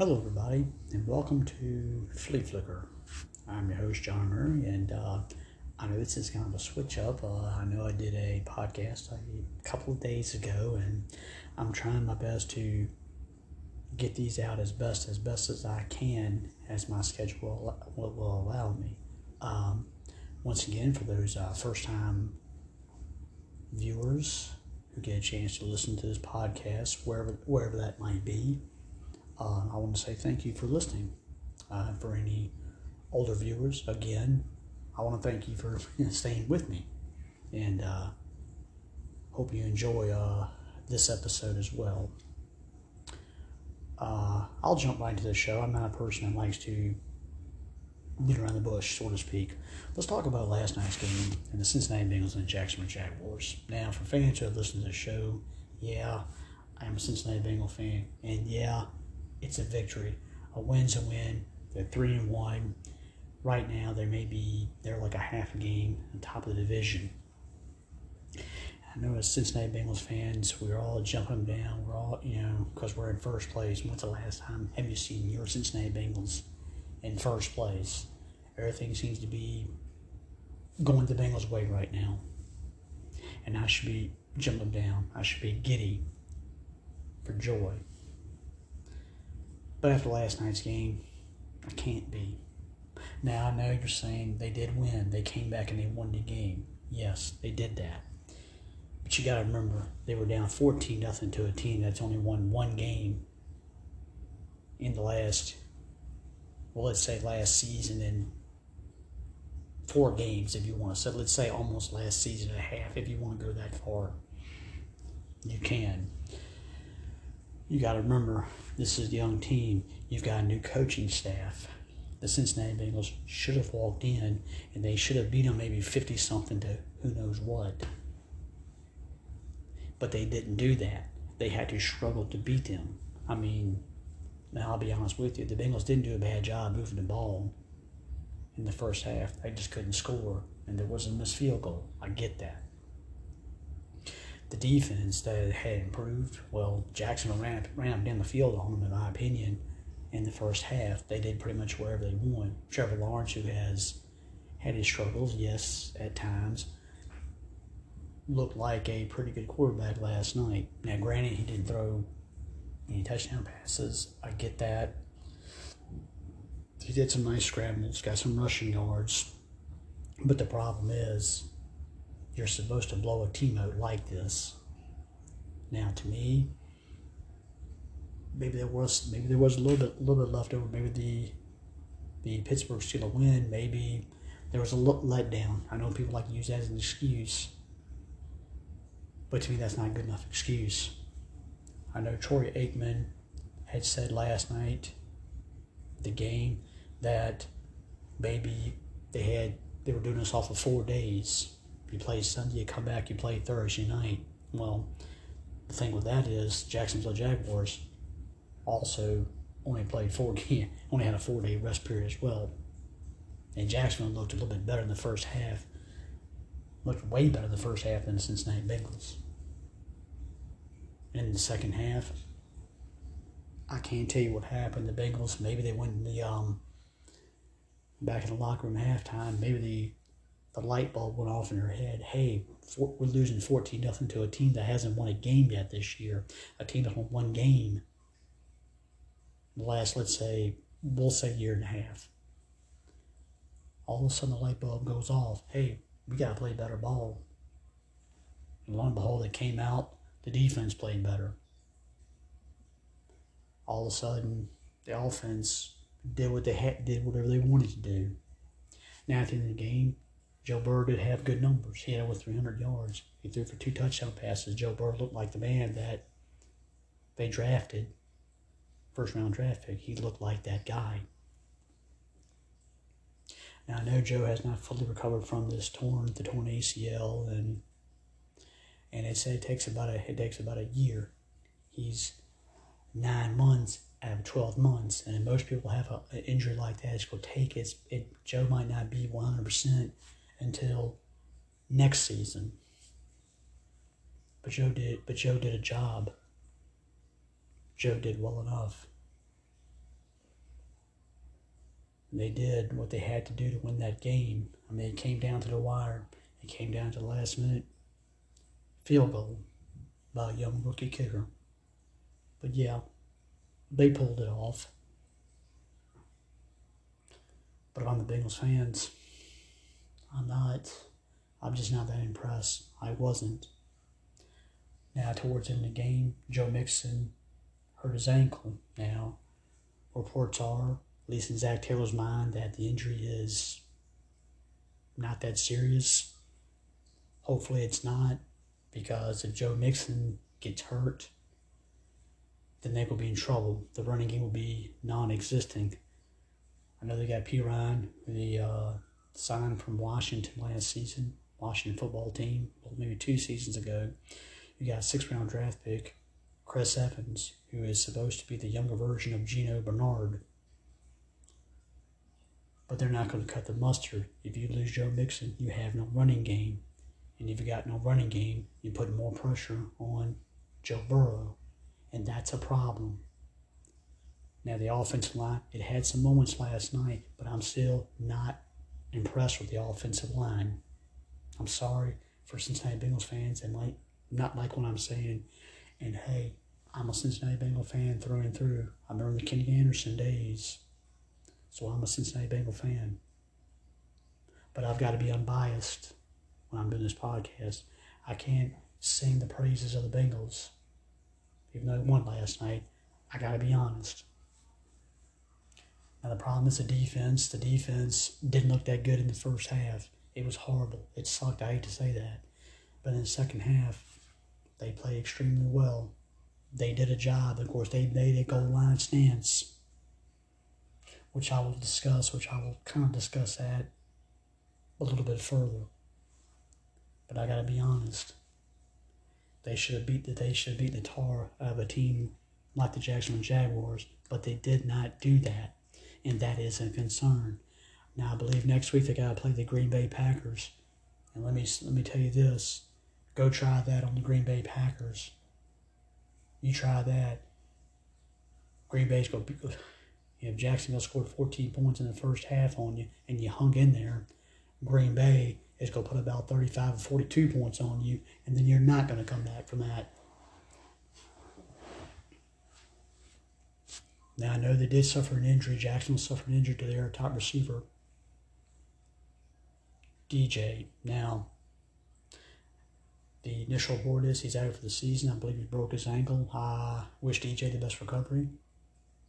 Hello, everybody, and welcome to Flea Flicker. I'm your host, John Omary, and uh, I know this is kind of a switch up. Uh, I know I did a podcast a couple of days ago, and I'm trying my best to get these out as best as best as I can, as my schedule will, will allow me. Um, once again, for those uh, first time viewers who get a chance to listen to this podcast, wherever wherever that might be, uh, I want to say thank you for listening. Uh, for any older viewers, again, I want to thank you for staying with me, and uh, hope you enjoy uh, this episode as well. Uh, I'll jump right into the show. I'm not a person that likes to beat around the bush, so to speak. Let's talk about last night's game and the Cincinnati Bengals and the Jacksonville Jaguars. Now, for fans who have listened to the show, yeah, I'm a Cincinnati Bengal fan, and yeah, it's a victory. A win's a win. They're three and one. Right now, they may be they're like a half a game on top of the division. I know as Cincinnati Bengals fans, we're all jumping down. We're all, you know, because we're in first place. When's the last time have you seen your Cincinnati Bengals in first place? Everything seems to be going the Bengals' way right now. And I should be jumping down. I should be giddy for joy. But after last night's game, I can't be. Now I know you're saying they did win. They came back and they won the game. Yes, they did that. But you got to remember, they were down 14 nothing to a team that's only won one game in the last, well, let's say last season and four games, if you want to So Let's say almost last season and a half, if you want to go that far. You can. You got to remember, this is a young team. You've got a new coaching staff. The Cincinnati Bengals should have walked in and they should have beat them maybe 50 something to who knows what. But they didn't do that. They had to struggle to beat them. I mean, now I'll be honest with you, the Bengals didn't do a bad job moving the ball in the first half. They just couldn't score, and there was a missed field goal. I get that. The defense that had improved, well, Jacksonville ran, ran down the field on them, in my opinion, in the first half. They did pretty much wherever they want. Trevor Lawrence, who has had his struggles, yes, at times, looked like a pretty good quarterback last night. Now, granted, he didn't throw any touchdown passes. I get that. He did some nice scrambles, got some rushing yards. But the problem is, you're supposed to blow a team out like this. Now, to me, maybe there was maybe there was a little bit little bit left over. Maybe the the Pittsburgh Steelers win. Maybe there was a little letdown. I know people like to use that as an excuse, but to me, that's not a good enough excuse. I know Troy Aikman had said last night, the game, that maybe they had they were doing this off of four days. You play Sunday, you come back, you play Thursday night. Well, the thing with that is Jacksonville Jaguars also only played four game, only had a four day rest period as well. And Jacksonville looked a little bit better in the first half. Looked way better in the first half than the Cincinnati Bengals. In the second half, I can't tell you what happened. The Bengals, maybe they went in the um back in the locker room halftime. Maybe the light bulb went off in her head. Hey, for, we're losing fourteen nothing to a team that hasn't won a game yet this year. A team that won one game the last, let's say, we'll say year and a half. All of a sudden, the light bulb goes off. Hey, we got to play better ball. And lo and behold, it came out. The defense played better. All of a sudden, the offense did what they had, did whatever they wanted to do. Now, at the end of the game, Joe Burrow did have good numbers. He had over 300 yards. He threw for two touchdown passes. Joe Burrow looked like the man that they drafted first round draft pick. He looked like that guy. Now I know Joe has not fully recovered from this torn the torn ACL and and it said it takes about a it takes about a year. He's nine months out of twelve months, and most people have a, an injury like that. It's going to take it. Joe might not be one hundred percent until next season. But Joe did. But Joe did a job. Joe did well enough. And they did what they had to do to win that game. I mean, it came down to the wire. It came down to the last minute field goal by a young rookie kicker. But yeah, they pulled it off. But if I'm the Bengals fans, I'm not. I'm just not that impressed. I wasn't. Now, towards the end of the game, Joe Mixon hurt his ankle. Now, reports are, at least in Zac Taylor's mind, that the injury is not that serious. Hopefully, it's not, because if Joe Mixon gets hurt, then they will be in trouble. The running game will be non existing. I know they got Perine, the uh, signed from Washington last season, Washington football team, well, maybe two seasons ago. You got a six round draft pick, Chris Evans, who is supposed to be the younger version of Gio Bernard. But they're not going to cut the mustard. If you lose Joe Mixon, you have no running game. And if you got no running game, you put more pressure on Joe Burrow. And that's a problem. Now, the offensive line, it had some moments last night, but I'm still not impressed with the offensive line. I'm sorry for Cincinnati Bengals fans and like not like what I'm saying. And hey, I'm a Cincinnati Bengal fan through and through. I remember the Kenny Anderson days. So I'm a Cincinnati Bengal fan. But I've got to be unbiased when I'm doing this podcast. I can't sing the praises of the Bengals. Even though they won last night, I got to be honest. Now, the problem is the defense. The defense didn't look that good in the first half. It was horrible. It sucked. I hate to say that. But in the second half, they played extremely well. They did a job. Of course, they made a goal line stance, which I will discuss, which I will kind of discuss that a little bit further. But I got to be honest. They should have beat the they should have beat the tar of a team like the Jacksonville Jaguars, but they did not do that and that is a concern. Now I believe next week they got to play the Green Bay Packers, and let me let me tell you this: go try that on the Green Bay Packers. You try that. Green Bay's going to be good. If Jacksonville scored 14 points in the first half on you and you hung in there, Green Bay is going to put about 35 or 42 points on you, and then you're not going to come back from that. Now, I know they did suffer an injury. Jackson suffered an injury to their top receiver, DJ. Now, the initial report is he's out for the season. I believe he broke his ankle. I wish DJ the best recovery.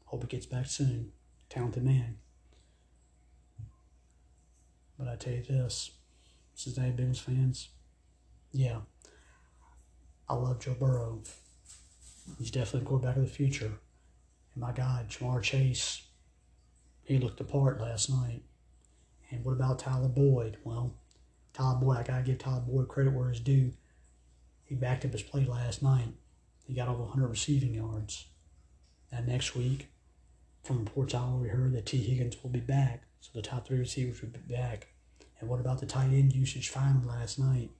Hope he gets back soon. Talented man. But I tell you this, Cincinnati Bengals fans, yeah, I love Joe Burrow. He's definitely the quarterback of the future. And my God, Ja'Marr Chase, he looked the part last night. And what about Tyler Boyd? Well, Tyler Boyd, I gotta give Tyler Boyd credit where it's due. He backed up his play last night. He got over 100 receiving yards. Now next week, from reports I already heard that Tee Higgins will be back, so the top three receivers will be back. And what about the tight end usage finally last night?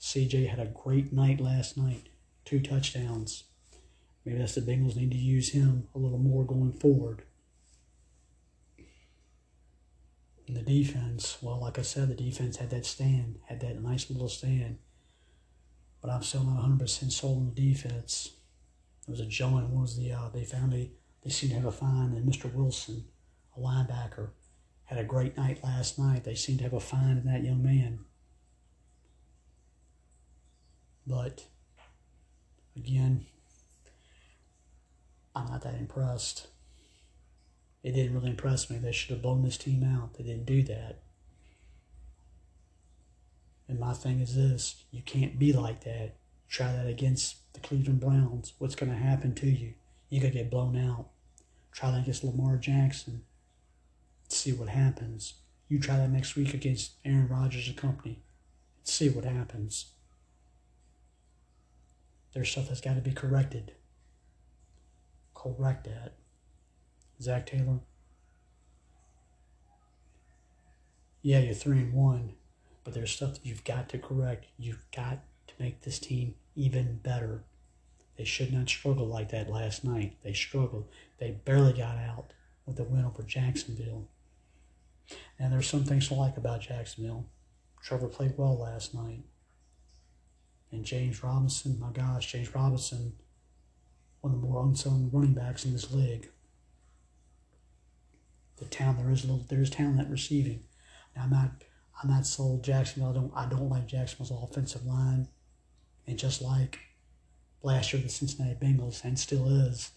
CJ had a great night last night, two touchdowns. Maybe that's the Bengals need to use him a little more going forward. And the defense, well, like I said, the defense had that stand, had that nice little stand. But I'm still not 100% sold on the defense. It was a gentleman, what was the, uh, they found a, they seem to have a find and Mr. Wilson, a linebacker, had a great night last night. They seem to have a find in that young man. But again, I'm not that impressed. It didn't really impress me. They should have blown this team out. They didn't do that. And my thing is this you can't be like that. Try that against the Cleveland Browns. What's going to happen to you? You're going to get blown out. Try that against Lamar Jackson. See what happens. You try that next week against Aaron Rodgers and company. See what happens. There's stuff that's got to be corrected correct that. Zac Taylor. Yeah, you're three and one, but there's stuff that you've got to correct. You've got to make this team even better. They should not struggle like that last night. They struggled. They barely got out with the win over Jacksonville. And there's some things to like about Jacksonville. Trevor played well last night. And James Robinson, my gosh, James Robinson, one of the more unsung running backs in this league. The town there is a little there is talent at receiving. Now I'm not I'm not sold Jacksonville. I don't I don't like Jacksonville's offensive line. And just like last year the Cincinnati Bengals and still is,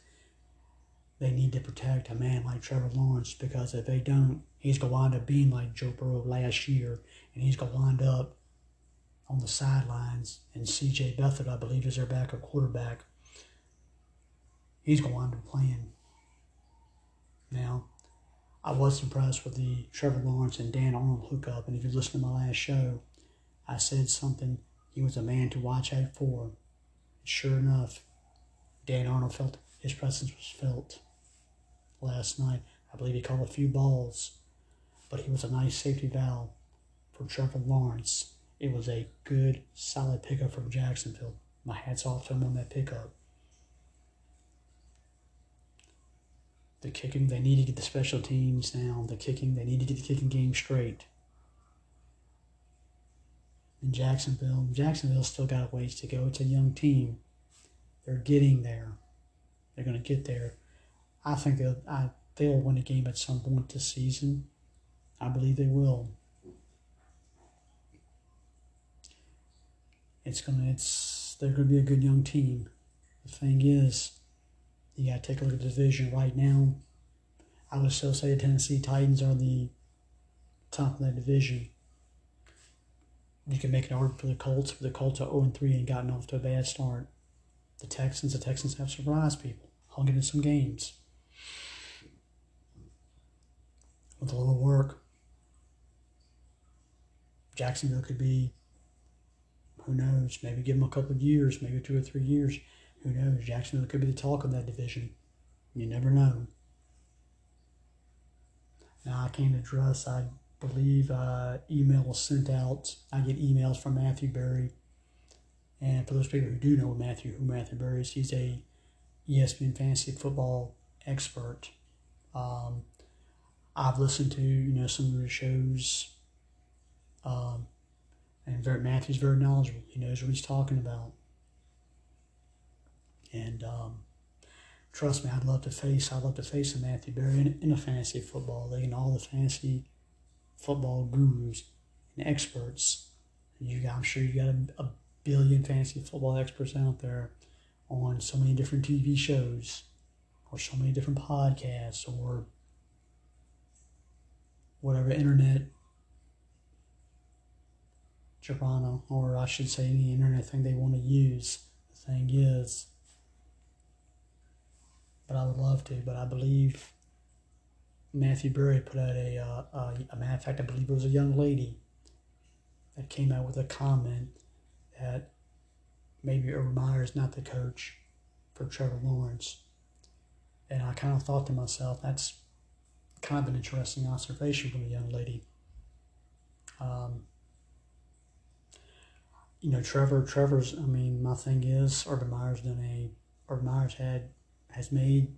they need to protect a man like Trevor Lawrence because if they don't, he's to wind up being like Joe Burrow last year, and he's to wind up on the sidelines. And C.J. Beathard, I believe, is their backup quarterback. He's going to wind up playing. Now, I was impressed with the Trevor Lawrence and Dan Arnold hookup, and if you listen to my last show, I said something. He was a man to watch out for. And Sure enough, Dan Arnold felt his presence was felt last night. I believe he caught a few balls, but he was a nice safety valve for Trevor Lawrence. It was a good, solid pickup from Jacksonville. My hat's off to him on that pickup. The kicking, they need to get the special teams down. The kicking, they need to get the kicking game straight. In Jacksonville, Jacksonville still got a ways to go. It's a young team. They're getting there. They're going to get there. I think they'll I, they'll win a game at some point this season. I believe they will. It's gonna it's they're gonna be a good young team. The thing is, you gotta take a look at the division right now. I would still say the Tennessee Titans are the top of that division. You can make an argument for the Colts, but the Colts are 0 3 and gotten off to a bad start. The Texans, the Texans have surprised people, hung in some games. With a little work, Jacksonville could be, who knows, maybe give them a couple of years, maybe two or three years. Who knows? Jacksonville could be the talk of that division. You never know. Now, I can't address, I believe uh, email was sent out. I get emails from Matthew Berry. And for those people who do know Matthew, who Matthew Berry is, he's a ESPN fantasy football expert. Um, I've listened to you know some of his shows, um, and very, Matthew's very knowledgeable. He knows what he's talking about. And um, trust me, I'd love to face I'd love to face a Matthew Berry in, in a fantasy football league and all the fantasy football gurus and experts. You, I'm sure you got a, a billion fantasy football experts out there on so many different TV shows or so many different podcasts or whatever internet Girano, or I should say any internet thing they want to use. The thing is, but I would love to, but I believe Matthew Berry put out a, uh, a, a matter of fact, I believe it was a young lady that came out with a comment that maybe Urban Meyer is not the coach for Trevor Lawrence. And I kind of thought to myself, that's kind of an interesting observation from a young lady. Um, you know, Trevor, Trevor's, I mean, my thing is, Urban Meyer's done a, Urban Meyer's had, has made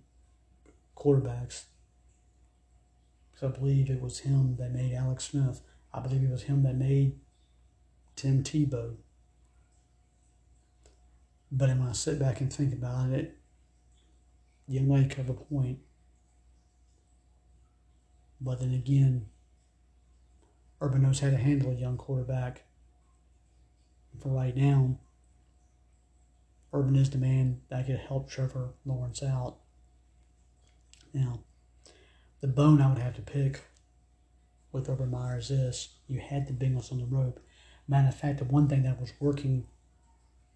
quarterbacks. So I believe it was him that made Alex Smith. I believe it was him that made Tim Tebow. But when I sit back and think about it, you could have a point. But then again, Urban knows how to handle a young quarterback. For right now, Urban is the man that could help Trevor Lawrence out. Now, the bone I would have to pick with Urban Meyer is this you had the Bengals on the rope. Matter of fact, the one thing that was working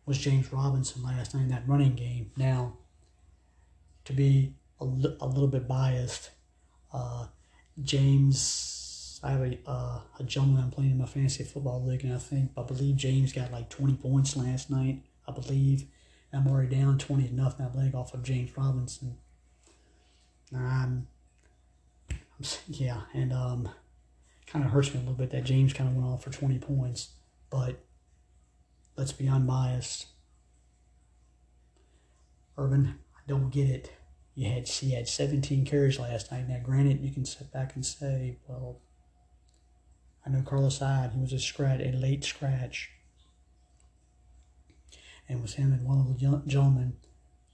was James Robinson last night in that running game. Now, to be a, li- a little bit biased, uh, James, I have a, uh, a gentleman I'm playing in my fantasy football league, and I think, I believe James got like 20 points last night, I believe. I'm already down 20 to nothing, I believe, off of James Robinson. Um, yeah, and um, kind of hurts me a little bit that James kind of went off for 20 points, but let's be unbiased. Urban, I don't get it. You had he had 17 carries last night. Now, granted, you can sit back and say, well, I know Carlos Hyde, he was a scratch, a late scratch. And it was him and one of the gentlemen,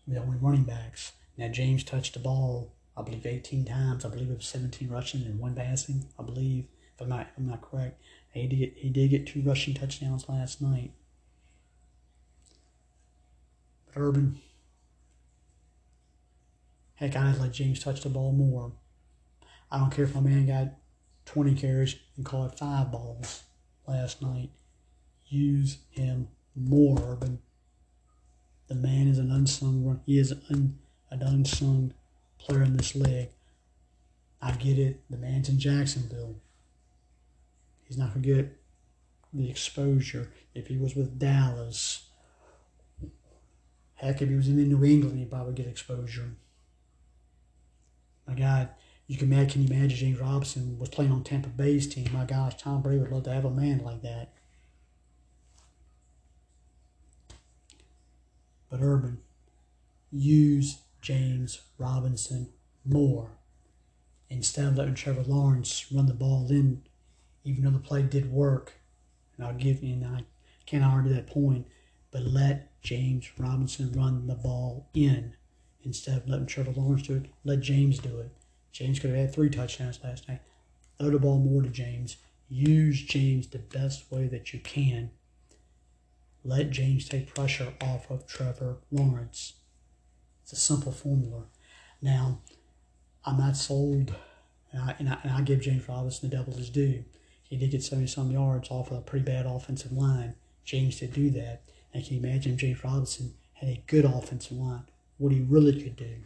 the only running backs. Now James touched the ball, I believe, 18 times. I believe it was 17 rushing and one passing. I believe, if I'm not, if I'm not correct. He did, he did get two rushing touchdowns last night. But Urban, heck, I'd let James touch the ball more. I don't care if my man got 20 carries and caught five balls last night. Use him more, Urban. The man is an unsung run. He is an, an unsung player in this league. I get it. The man's in Jacksonville. He's not going to get the exposure. If he was with Dallas, heck, if he was in New England, he'd probably get exposure. My God, you can imagine, can you imagine James Robinson was playing on Tampa Bay's team? My gosh, Tom Brady would love to have a man like that. But Urban, use James Robinson more. Instead of letting Trevor Lawrence run the ball in even though the play did work. And I'll give and I can't argue that point, but let James Robinson run the ball in instead of letting Trevor Lawrence do it. Let James do it. James could have had three touchdowns last night. Throw the ball more to James. Use James the best way that you can. Let James take pressure off of Trevor Lawrence. It's a simple formula. Now, I'm not sold, and I, and I, and I give James Robinson the devil his due. He did get 70 some yards off of a pretty bad offensive line. James did do that. And can you imagine James Robinson had a good offensive line? What he really could do.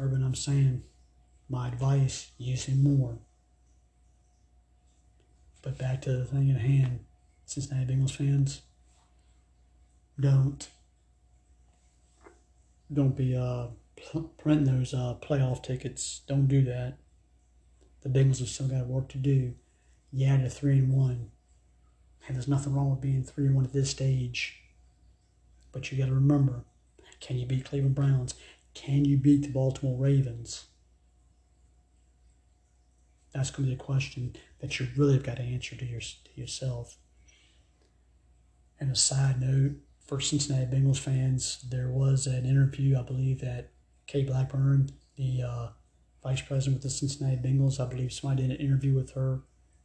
Urban, I'm saying, my advice, use him more. But back to the thing at hand, Cincinnati Bengals fans, don't don't be uh, printing those uh, playoff tickets. Don't do that. The Bengals have still got work to do. Yeah, they're three and one, and there's nothing wrong with being three and one at this stage. But you got to remember, can you beat Cleveland Browns? Can you beat the Baltimore Ravens? That's going to be the question that you really have got to answer to, your, to yourself. And a side note for Cincinnati Bengals fans, there was an interview, I believe, that Kay Blackburn, the uh, vice president with the Cincinnati Bengals. I believe somebody did an interview with her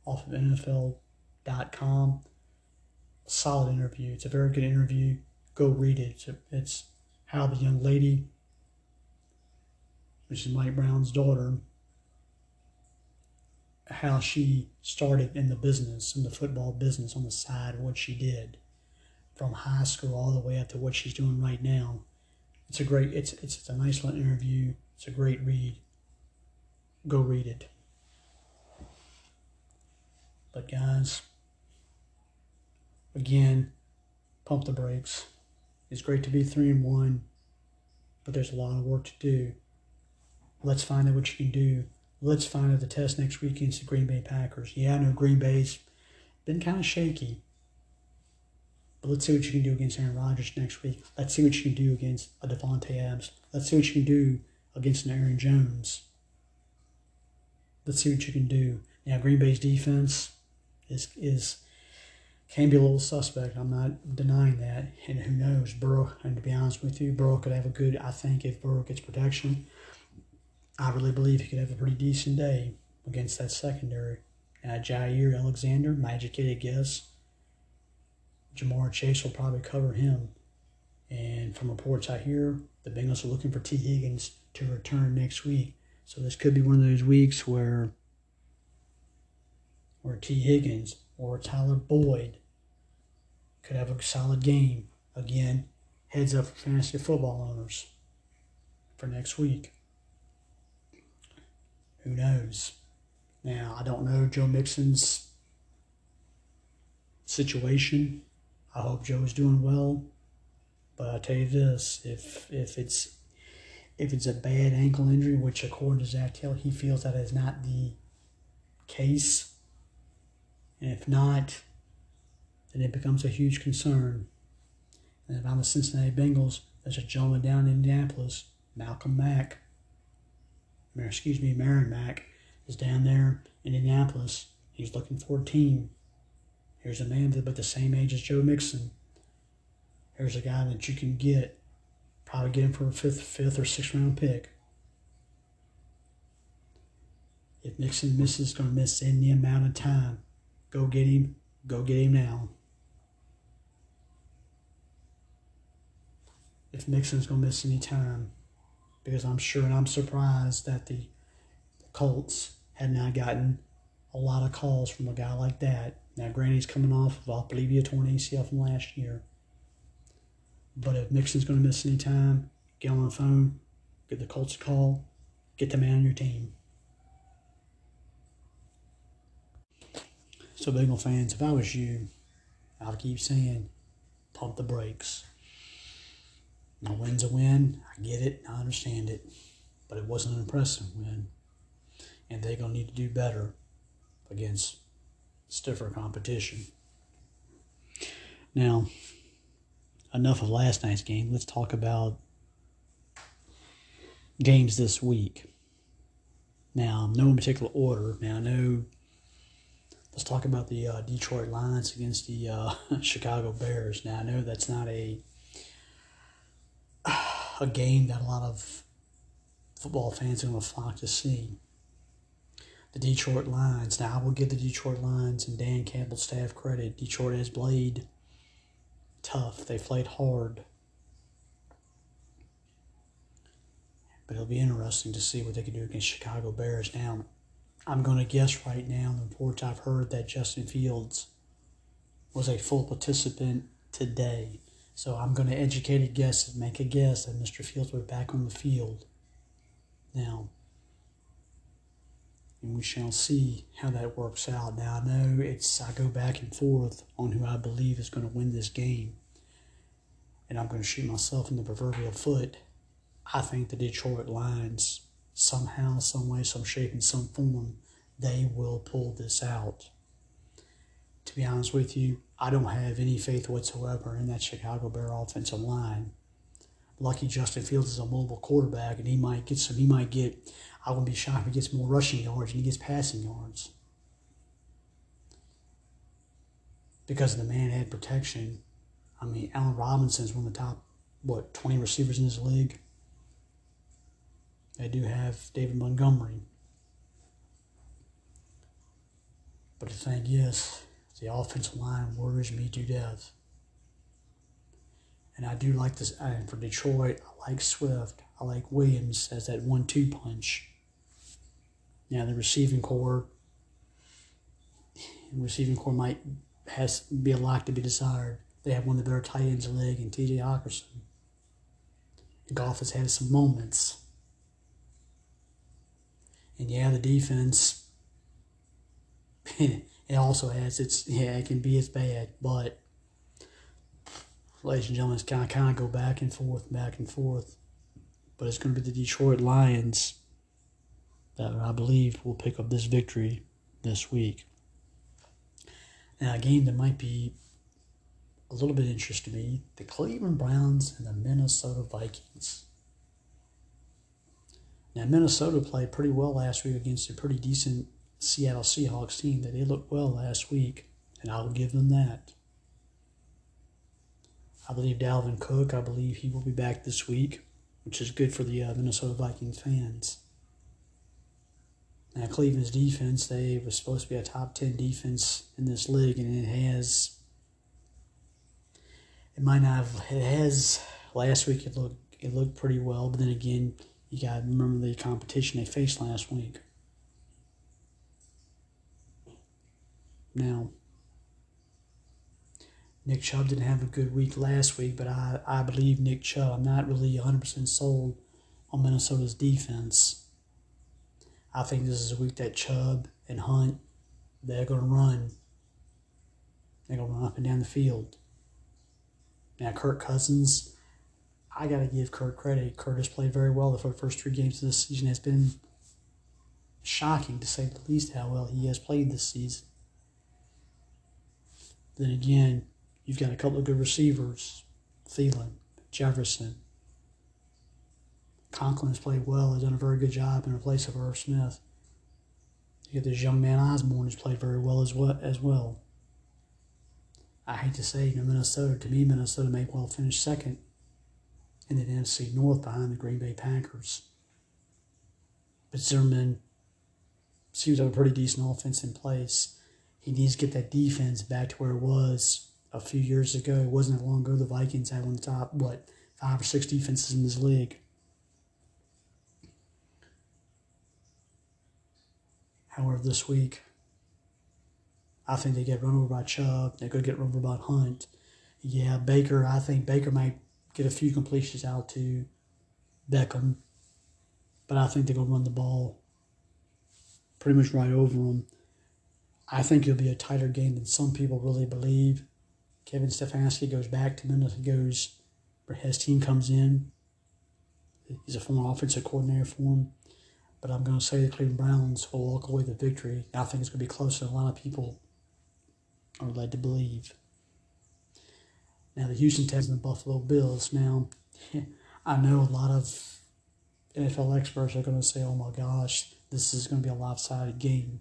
off of NFL.com. Solid interview. It's a very good interview. Go read it. It's, a, it's how the young lady, which is Mike Brown's daughter, how she started in the business, in the football business on the side, what she did from high school all the way up to what she's doing right now. It's a great, it's, it's, it's a nice little interview. It's a great read go read it. But guys, again, pump the brakes. It's great to be three and one, but there's a lot of work to do. Let's find out what you can do. Let's find out the test next week against the Green Bay Packers. Yeah, I know Green Bay's been kind of shaky. But let's see what you can do against Aaron Rodgers next week. Let's see what you can do against uh, a Davante Adams. Let's see what you can do against an Aaron Jones. Let's see what you can do. Now, Green Bay's defense is is can be a little suspect. I'm not denying that. And who knows, Burrow, and to be honest with you, Burrow could have a good, I think if Burrow gets protection, I really believe he could have a pretty decent day against that secondary. Uh, Jaire Alexander, my educated guess, Ja'Marr Chase will probably cover him. And from reports I hear, the Bengals are looking for Tee Higgins to return next week. So this could be one of those weeks where where Tee Higgins or Tyler Boyd could have a solid game. Again, heads up for fantasy football owners for next week. Who knows? Now, I don't know Joe Mixon's situation. I hope Joe is doing well. But I tell you this, if if it's if it's a bad ankle injury, which according to Zac Taylor, he feels that is not the case. And if not, then it becomes a huge concern. And if I'm the Cincinnati Bengals, there's a gentleman down in Indianapolis, Malcolm Mack, excuse me, Marlon Mack, is down there in Indianapolis. He's looking for a team. Here's a man about the same age as Joe Mixon. Here's a guy that you can get, probably get him for a fifth, fifth or sixth round pick. If Mixon misses, going to miss any amount of time. Go get him. Go get him now. If Mixon's going to miss any time, because I'm sure and I'm surprised that the Colts had not gotten a lot of calls from a guy like that. Now, Granny's coming off of, I believe, he torn ACL from last year. But if Mixon's going to miss any time, get on the phone, get the Colts a call, get the man on your team. So, Bengal fans, if I was you, I would keep saying, pump the brakes. Now, win's a win. I get it. I understand it. But it wasn't an impressive win. And they're going to need to do better against stiffer competition. Now, enough of last night's game. Let's talk about games this week. Now, no particular order. Now, I know let's talk about the uh, Detroit Lions against the uh, Chicago Bears. Now I know that's not a a game that a lot of football fans are going to flock to see. The Detroit Lions. Now I will give the Detroit Lions and Dan Campbell's staff credit. Detroit has played tough. They played hard. But it'll be interesting to see what they can do against Chicago Bears. Now, I'm going to guess right now, the reports I've heard, that Justin Fields was a full participant today. So I'm going to educate a guess and make a guess that Mr. Fields will be back on the field. Now, and we shall see how that works out. Now I know it's I go back and forth on who I believe is going to win this game, and I'm going to shoot myself in the proverbial foot. I think the Detroit Lions somehow, some way, some shape, in some form, they will pull this out. To be honest with you, I don't have any faith whatsoever in that Chicago Bear offensive line. Lucky Justin Fields is a mobile quarterback, and he might get some. He might get. I wouldn't be shocked if he gets more rushing yards and he gets passing yards because of the man had protection. I mean, Allen Robinson's one of the top what twenty receivers in this league. They do have David Montgomery. But the thing is, the offensive line worries me to death. And I do like this. And for Detroit, I like Swift. I like Williams as that one-two punch. Now the receiving core, receiving core might has be a lot to be desired. They have one of the better tight ends in the league in T.J. Hockenson. Goff has had some moments. And yeah, the defense, it also has its, yeah, it can be as bad, but ladies and gentlemen, it's kind of, kind of go back and forth, back and forth. But it's going to be the Detroit Lions that I believe will pick up this victory this week. Now, a game that might be a little bit interesting to me the Cleveland Browns and the Minnesota Vikings. Now, Minnesota played pretty well last week against a pretty decent Seattle Seahawks team. That they looked well last week, and I will give them that. I believe Dalvin Cook, I believe he will be back this week, which is good for the uh, Minnesota Vikings fans. Now, Cleveland's defense, they were supposed to be a top 10 defense in this league, and it has, it might not have, it has, last week it looked, it looked pretty well, but then again, you got to remember the competition they faced last week. Now, Nick Chubb didn't have a good week last week, but I, I believe Nick Chubb. I'm not really 100% sold on Minnesota's defense. I think this is a week that Chubb and Hunt, they're going to run. They're going to run up and down the field. Now, Kirk Cousins, I got to give Kurt credit. Kurt has played very well the first three games of this season. has been shocking to say the least how well he has played this season. Then again, you've got a couple of good receivers, Thielen, Jefferson. Conklin has played well. Has done a very good job in place of Irv Smith. You get this young man Osborn who's played very well as well. As well. I hate to say, you know, Minnesota. To me, Minnesota may well finish second in the NFC North behind the Green Bay Packers. But Zimmerman seems to have a pretty decent offense in place. He needs to get that defense back to where it was a few years ago. It wasn't that long ago the Vikings had one of the top, what, five or six defenses in this league. However, this week, I think they get run over by Chubb. Going to get run over by Hunt. Yeah, Baker, I think Baker might get a few completions out to Beckham, but I think they're going to run the ball pretty much right over them. I think it'll be a tighter game than some people really believe. Kevin Stefanski goes back to Minnesota, goes, his team comes in. He's a former offensive coordinator for him. But I'm going to say the Cleveland Browns will walk away with the victory. I think it's going to be closer than a lot of people are led to believe. Now, the Houston Texans and the Buffalo Bills. Now, I know a lot of NFL experts are going to say, oh my gosh, this is going to be a lopsided game.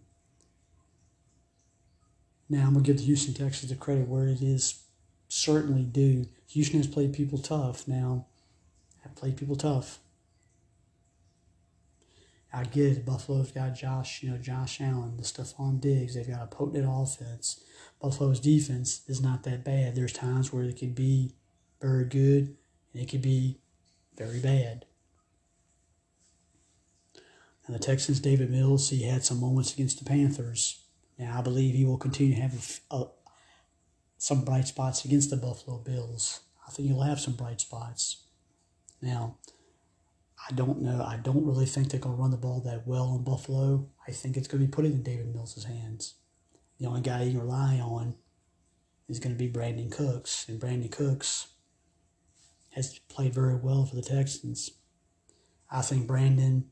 Now, I'm to give the Houston Texans the credit where it is certainly due. Houston has played people tough now, have played people tough. I get it. Buffalo's got Josh, you know, Josh Allen, the Stefon Diggs. They've got a potent offense. Buffalo's defense is not that bad. There's times where it can be very good and it can be very bad. And the Texans, Davis Mills, he had some moments against the Panthers. Now I believe he will continue to have a, a, some bright spots against the Buffalo Bills. I think he'll have some bright spots. Now, I don't know. I don't really think they're going to run the ball that well in Buffalo. I think it's going to be put in Davis Mills' hands. The only guy you can rely on is going to be Brandin Cooks, and Brandin Cooks has played very well for the Texans. I think Brandin,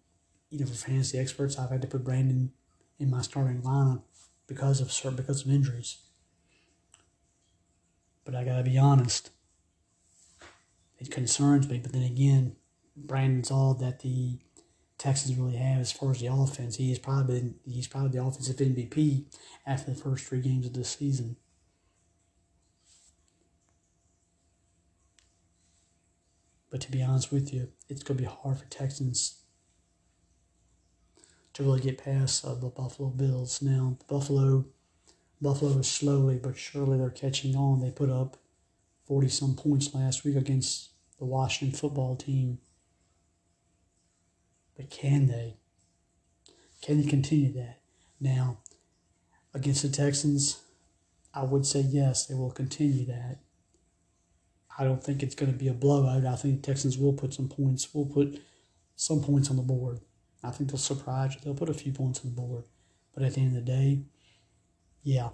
you know, for fantasy experts, I've had to put Brandin in my starting lineup because of because of injuries. But I gotta be honest, it concerns me. But then again, Brandin's all that the Texans really have as far as the offense. He is probably he's probably the offensive MVP after the first three games of this season. But to be honest with you, it's to be hard for Texans to really get past uh, the Buffalo Bills. Now, Buffalo, Buffalo is slowly but surely they're catching on. They put up forty some points last week against the Washington football team. But can they? Can they continue that? Now, against the Texans, I would say yes, they will continue that. I don't think it's going to be a blowout. I think the Texans will put some points. Will put some points on the board. I think they'll surprise you. They'll put a few points on the board. But at the end of the day, yeah,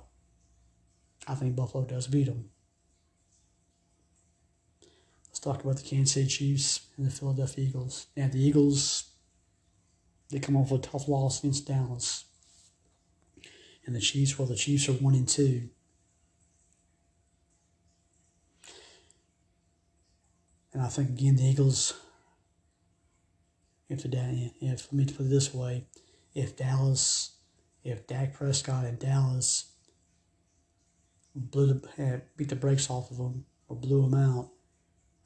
I think Buffalo does beat them. Let's talk about the Kansas City Chiefs and the Philadelphia Eagles. Now, the Eagles they come off a tough loss against Dallas. And the Chiefs, well, the Chiefs are one and two. And I think again the Eagles, if the if let me put it this way, if Dallas, if Dak Prescott and Dallas blew the, beat the brakes off of them or blew them out,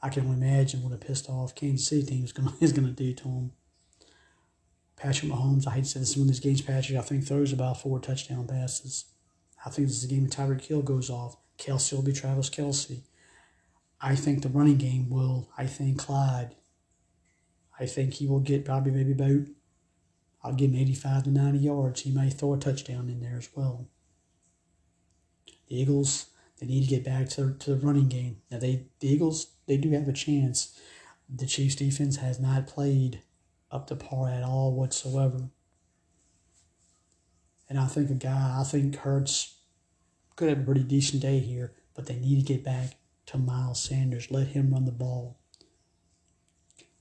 I can only imagine what a pissed off Kansas City team is going is going to do to them. Patrick Mahomes, I hate to say this is one of these games, Patrick, I think throws about four touchdown passes. I think this is a game Tyreek Hill goes off. Kelce will be Travis Kelce. I think the running game will, I think Clyde, I think he will get probably maybe about, I'll give him 85 to 90 yards. He may throw a touchdown in there as well. The Eagles, they need to get back to, to the running game. Now, they the Eagles, they do have a chance. The Chiefs defense has not played up to par at all whatsoever. And I think a guy, I think Hurts could have a pretty decent day here, but they need to get back to Miles Sanders. Let him run the ball.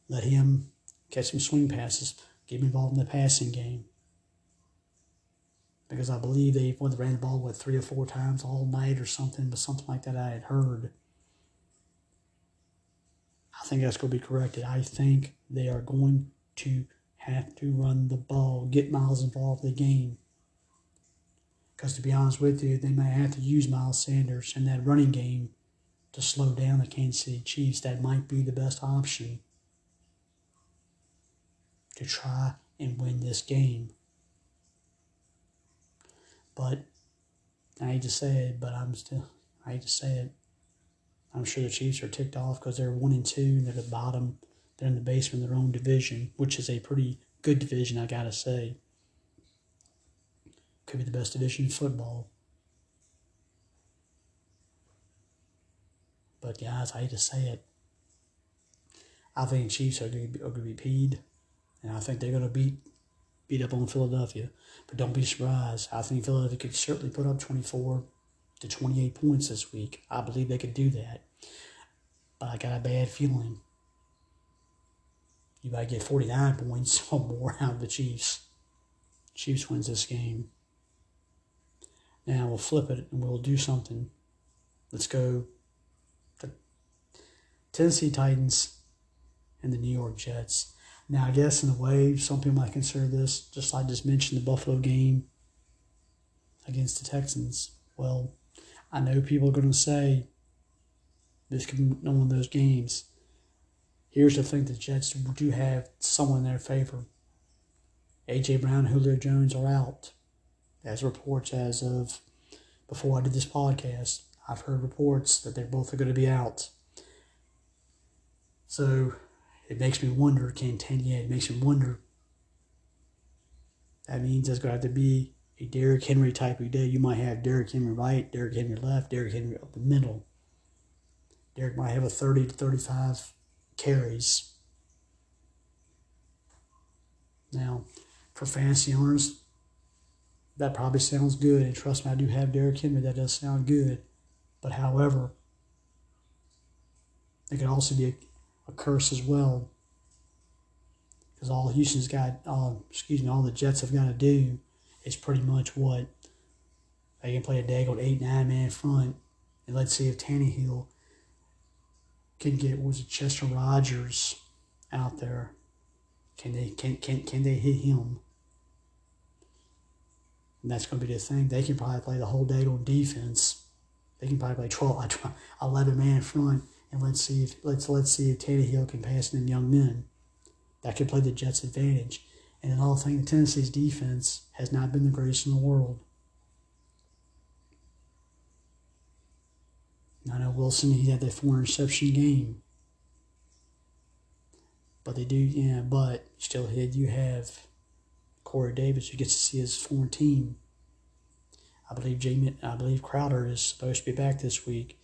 Let him catch some swing passes. Get him involved in the passing game. Because I believe they won the ran the ball with three or four times all night or something, but something like that I had heard. I think that's going to be corrected. I think they are going to have to run the ball, get Miles involved in the game. Because to be honest with you, they may have to use Miles Sanders in that running game to slow down the Kansas City Chiefs. That might be the best option to try and win this game. But I hate to say it, but I'm still I hate to say it. I'm sure the Chiefs are ticked off because they're one and two and they're the bottom. They're in the basement of their own division, which is a pretty good division, I gotta say. Could be the best division in football. But guys, I hate to say it. I think Chiefs are going to be, are going to be peed, and I think they're going to beat beat up on Philadelphia. But don't be surprised. I think Philadelphia could certainly put up 24 to 28 points this week. I believe they could do that. But I got a bad feeling. You might get 49 points or more out of the Chiefs. Chiefs wins this game. Now we'll flip it and we'll do something. Let's go. The Tennessee Titans and the New York Jets. Now, I guess in a way, some people might consider this, just like I just mentioned, the Buffalo game against the Texans. Well, I know people are going to say this could be one of those games. Here's the thing the Jets do have someone in their favor. A.J. Brown Julio Jones are out. As reports as of before I did this podcast, I've heard reports that they both are going to be out. So it makes me wonder, can it makes me wonder. That means there's going to have to be a Derrick Henry type of day. You might have Derrick Henry right, Derrick Henry left, Derrick Henry up the middle. Derrick might have a 30 to 35 carries. Now, for fantasy owners, that probably sounds good. And trust me, I do have Derrick Henry. That does sound good. But however, it could also be a, curse as well. Because all Houston's got, uh, excuse me, all the Jets have got to do is pretty much what they can play a daggone eight nine man front, and let's see if Tannehill can get was it Chester Rogers out there. Can they can can can they hit him? And that's going to be the thing. They can probably play the whole day on defense. They can probably play 12, 11 man front, and let's see if let's let's see if Tannehill can pass them young men. That could play the Jets' advantage. And in all things, Tennessee's defense has not been the greatest in the world. I know Wilson, he had that four interception game. But they do, yeah, but still here you have Corey Davis who gets to see his former team. I believe Jamie, I believe Crowder is supposed to be back this week.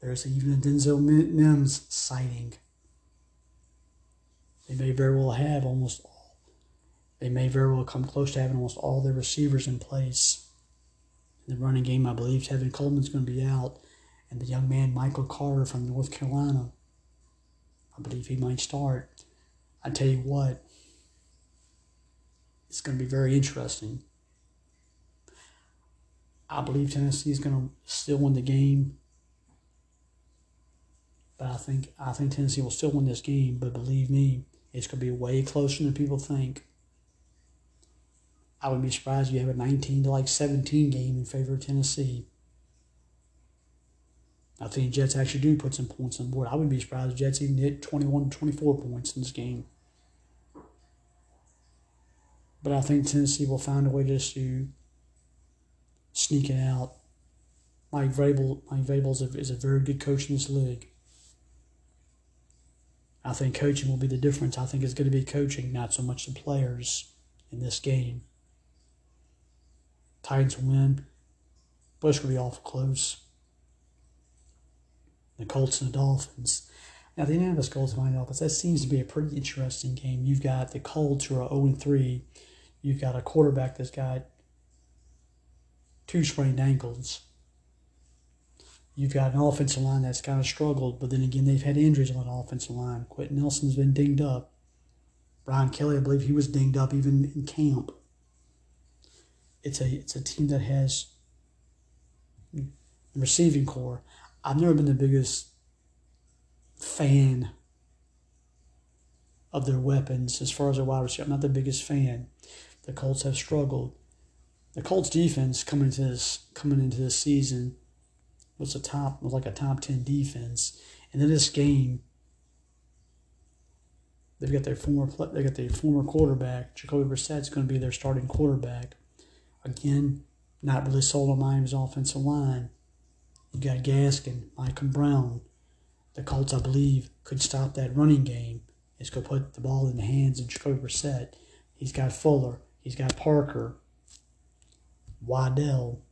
There's even a Denzel Mims sighting. They may very well have almost all. They may very well come close to having almost all their receivers in place. In the running game, I believe Tevin Coleman's going to be out, and the young man Michael Carter from North Carolina. I believe he might start. I tell you what, it's going to be very interesting. I believe Tennessee is going to still win the game, but I think I think Tennessee will still win this game. But believe me, it's going to be way closer than people think. I would be surprised if you have a 19 to like 17 game in favor of Tennessee. I think Jets actually do put some points on board. I would be surprised if Jets even hit 21 to 24 points in this game. But I think Tennessee will find a way just to sneak it out. Mike Vrabel, Mike Vrabel is a, is a very good coach in this league. I think coaching will be the difference. I think it's going to be coaching, not so much the players in this game. Titans win, but it's going to be awful close. The Colts and the Dolphins. Now, the Indianapolis Colts and the Dolphins, that seems to be a pretty interesting game. You've got the Colts who are 0 3. You've got a quarterback that's got two sprained ankles. You've got an offensive line that's kind of struggled, but then again, they've had injuries on the offensive line. Quenton Nelson's been dinged up. Brian Kelly, I believe he was dinged up even in camp. It's a it's a team that has a receiving core. I've never been the biggest fan of their weapons as far as a wide receiver. I'm not the biggest fan. The Colts have struggled. the Colts defense coming into this coming into this season was a top was like a top ten defense, and then this game they've got their former they got their former quarterback Jacoby Brissett's going to be their starting quarterback. Again, not really sold on Miami's offensive line. You got Gaskin, Michael Brown. The Colts, I believe, could stop that running game. It's going to put the ball in the hands of Jacoby Brissett. He's got Fuller. He's got Parker. Waddle.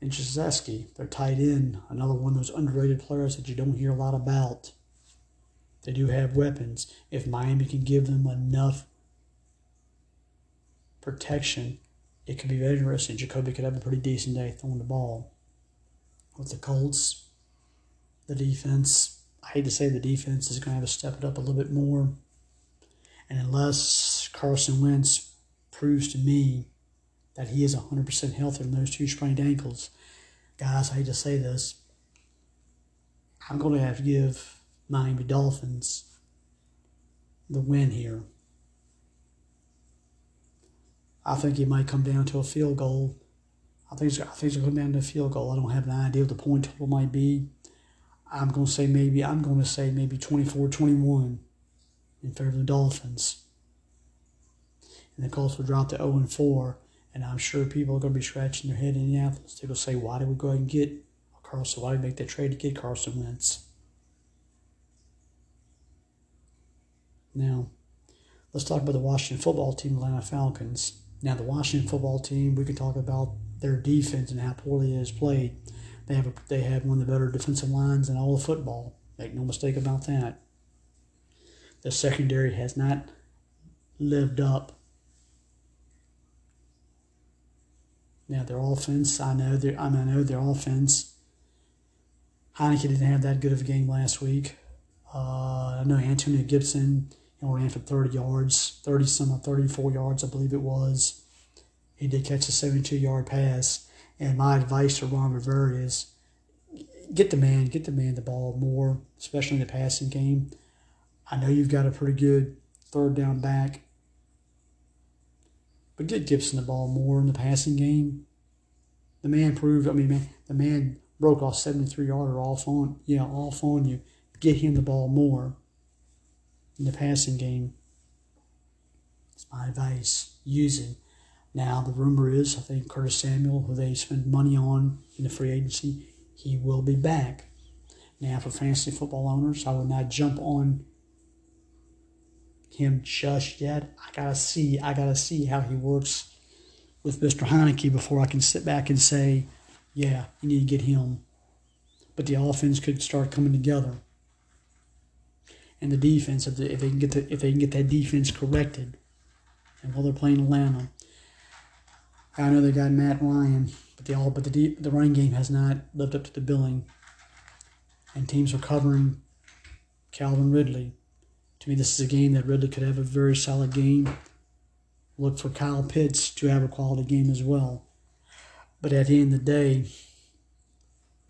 And Gesicki, they're tied in. Another one of those underrated players that you don't hear a lot about. They do have weapons. If Miami can give them enough protection, it could be very interesting. Jacoby could have a pretty decent day throwing the ball. With the Colts, the defense, I hate to say the defense is going to have to step it up a little bit more. And unless Carson Wentz proves to me that he is 100% healthy from those two sprained ankles, guys, I hate to say this, I'm going to have to give Miami Dolphins the win here. I think it might come down to a field goal. I think it's, I think it's going to come down to a field goal. I don't have an idea what the point total might be. I'm going to say maybe I'm going to say maybe 24-21 in favor of the Dolphins. And the Colts will drop to 0 and 4. And I'm sure people are going to be scratching their head in Indianapolis. They're going to say, why did we go ahead and get Carson? Why did we make that trade to get Carson Wentz? Now, let's talk about the Washington football team, Atlanta Falcons. Now, the Washington football team, we can talk about their defense and how poorly it has played. They have a, they have one of the better defensive lines in all of football. Make no mistake about that. The secondary has not lived up. Now their offense, I know their I, mean, I know their offense. Heinicke didn't have that good of a game last week. Uh, I know Antonio Gibson and ran for 30 yards, 30 some, 34 yards, I believe it was. He did catch a 72 yard pass. And my advice to Ron Rivera is get the man, get the man the ball more, especially in the passing game. I know you've got a pretty good third down back, but get Gibson the ball more in the passing game. The man proved, I mean, man, the man broke off 73 yarder off on, yeah, off on you. Get him the ball more in the passing game. It's my advice. Use him. Now, the rumor is, I think Curtis Samuel, who they spent money on in the free agency, he will be back. Now, for fantasy football owners, I would not jump on him just yet. I gotta see. I gotta see how he works with Mr. Heinicke before I can sit back and say, yeah, you need to get him. But the offense could start coming together and the defense if, they, if they can get the, if they can get that defense corrected. And while they're playing Atlanta, I know they got Matt Ryan, but the all but the deep, the running game has not lived up to the billing. And teams are covering Calvin Ridley. To me, this is a game that Ridley could have a very solid game. Look for Kyle Pitts to have a quality game as well. But at the end of the day,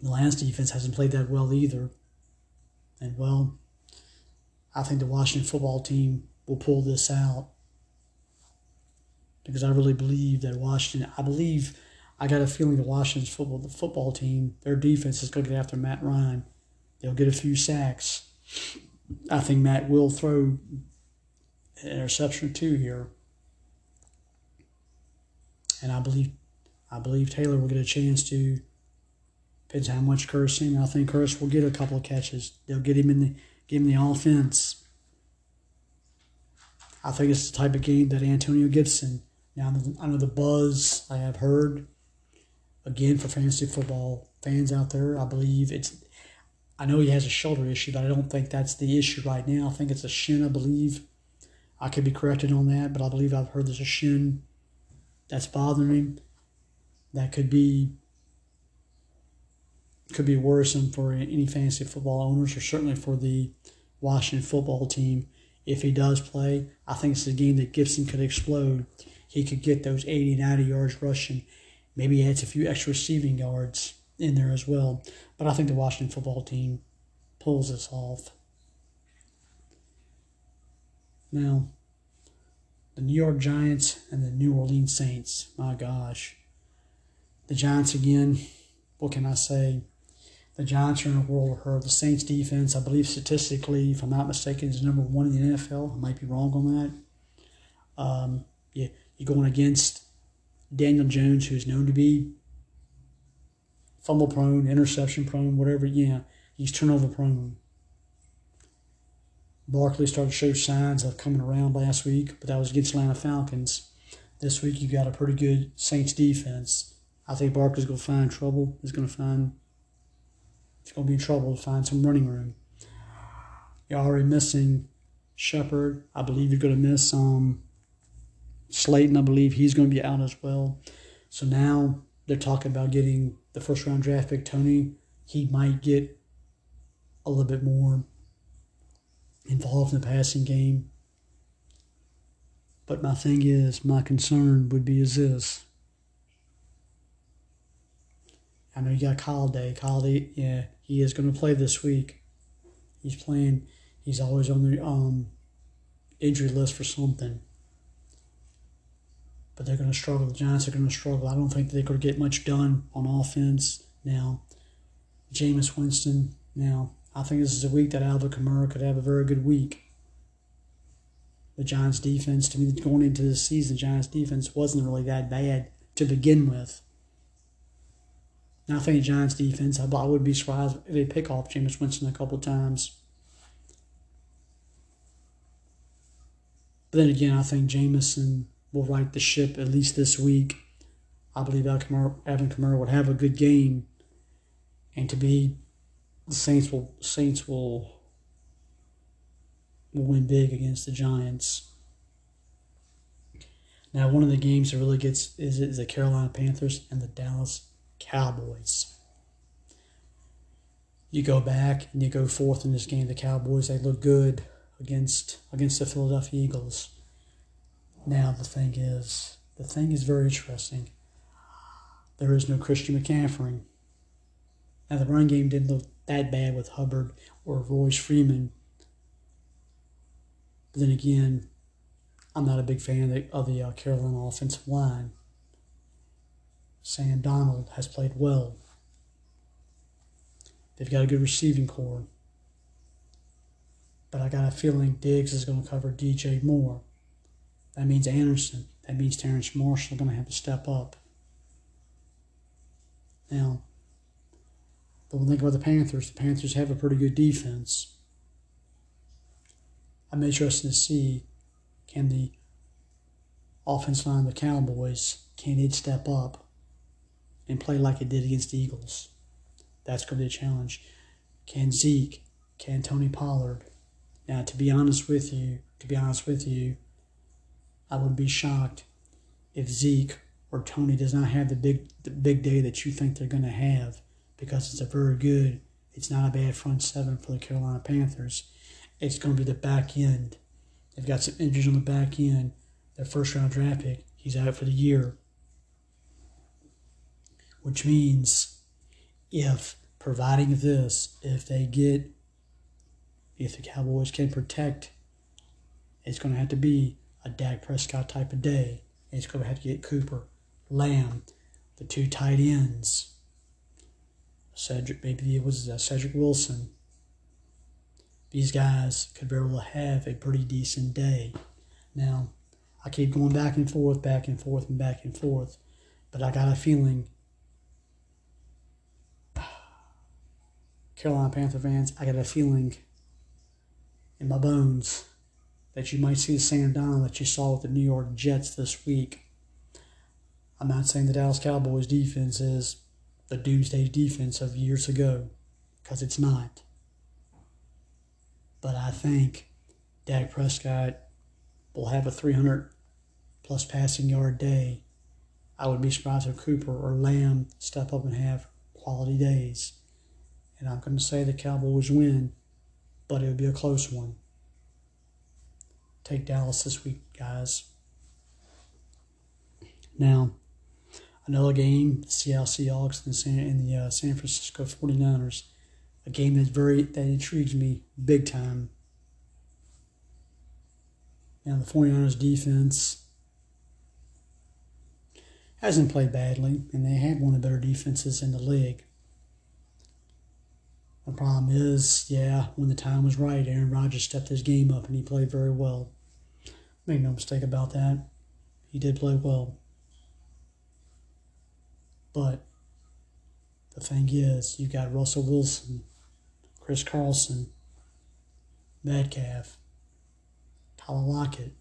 the Lions defense hasn't played that well either. And well, I think the Washington football team will pull this out because I really believe that Washington. I believe I got a feeling the Washington's football the football team their defense is going to get after Matt Ryan. They'll get a few sacks. I think Matt will throw an interception or two here, and I believe I believe Taylor will get a chance to. Depends how much Curtis I think Curtis will get a couple of catches. They'll get him in the give him the offense. I think it's the type of game that Antonio Gibson. Now I know the buzz I have heard. Again, for fantasy football fans out there, I believe it's. I know he has a shoulder issue, but I don't think that's the issue right now. I think it's a shin. I believe. I could be corrected on that, but I believe I've heard there's a shin that's bothering him. That could be could be worrisome for any fantasy football owners, or certainly for the Washington football team if he does play. I think it's a game that Gibson could explode. He could get those 80, 90 yards rushing. Maybe adds a few extra receiving yards in there as well. But I think the Washington football team pulls this off. Now, the New York Giants and the New Orleans Saints. My gosh. The Giants again, what can I say? The Giants are in a world of hurt. The Saints defense, I believe statistically, if I'm not mistaken, is number one in the NFL. I might be wrong on that. Um, yeah, you're going against Daniel Jones, who's known to be fumble prone, interception prone, whatever. Yeah, he's turnover prone. Barkley started to show signs of coming around last week, but that was against Atlanta Falcons. This week you got a pretty good Saints defense. I think Barkley's going to find trouble. He's going to find he's going to be in trouble to find some running room. You're already missing Shepard. I believe you're going to miss um, Slayton. I believe he's going to be out as well. So now they're talking about getting the first round draft pick Toney. He might get a little bit more involved in the passing game. But my thing is, my concern would be is this. I know you got Golladay. Kyle Day, yeah, he is going to play this week. He's playing. He's always on the um, injury list for something. But they're going to struggle. The Giants are going to struggle. I don't think going to get much done on offense now. Jameis Winston, now, I think this is a week that Alvin Kamara could have a very good week. The Giants' defense, to me, going into this season, the Giants' defense wasn't really that bad to begin with. Now, I think the Giants' defense, I would be surprised if they pick off Jameis Winston a couple times. But then again, I think Jameson will right the ship at least this week. I believe Alvin Kamara would have a good game. And to be the Saints will Saints will will win big against the Giants. Now, one of the games that really gets is, is the Carolina Panthers and the Dallas Cowboys. You go back and you go forth in this game. The Cowboys they look good against against the Philadelphia Eagles. Now the thing is, the thing is very interesting. There is no Christian McCaffrey. Now the run game didn't look that bad with Hubbard or Royce Freeman. But then again, I'm not a big fan of the, uh, Carolina offensive line. Sam Darnold has played well. They've got a good receiving core. But I got a feeling Diggs is going to cover DJ Moore. That means Anderson. That means Terrace Marshall are going to have to step up. Now, but when we think about the Panthers, the Panthers have a pretty good defense. I'm interested to see can the offense line of the Cowboys can it step up and play like it did against the Eagles. That's going to be a challenge. Can Zeke, can Tony Pollard? Now, to be honest with you, to be honest with you, I would be shocked if Zeke or Tony does not have the big the big day that you think they're going to have because it's a very good, it's not a bad front seven for the Carolina Panthers. It's going to be the back end. They've got some injuries on the back end. Their first round draft pick, he's out for the year. Which means if, providing this, if they get, if the Cowboys can protect, it's going to have to be a Dak Prescott type of day. And it's going to have to get Cooper, Lamb, the two tight ends Cedric, maybe it was uh, Cedric Wilson. These guys could very well have a pretty decent day. Now, I keep going back and forth, back and forth, and back and forth, but I got a feeling Carolina Panther fans, I got a feeling in my bones that you might see the Sam Darnold that you saw with the New York Jets this week. I'm not saying the Dallas Cowboys defense is the doomsday defense of years ago because it's not. But I think Dak Prescott will have a 300 plus passing yard day. I would be surprised if Cooper or Lamb step up and have quality days. And I'm going to say the Cowboys win, but it would be a close one. Take Dallas this week, guys. Now, another game, the Seattle Seahawks and the San, and the uh, San Francisco 49ers. A game that very that intrigues me big time. Now, the 49ers defense hasn't played badly, and they have one of the better defenses in the league. The problem is, yeah, when the time was right, Aaron Rodgers stepped his game up and he played very well. Make no mistake about that. He did play well. But the thing is, you got Russell Wilson, Chris Carson, Metcalf, Tyler Lockett.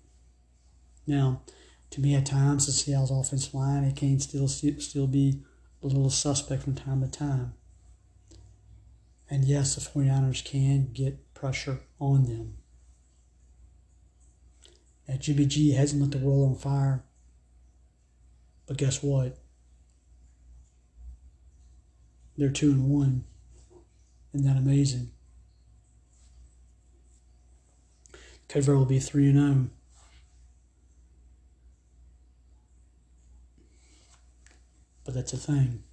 Now, to me, at times, the Seattle's offensive line, it can still still be a little suspect from time to time. And yes, the 49ers can get pressure on them. Now, Jimmy G hasn't lit the world on fire. But guess what? They're two and one. Isn't that amazing? Cover will be three and zero. Oh. But that's a thing.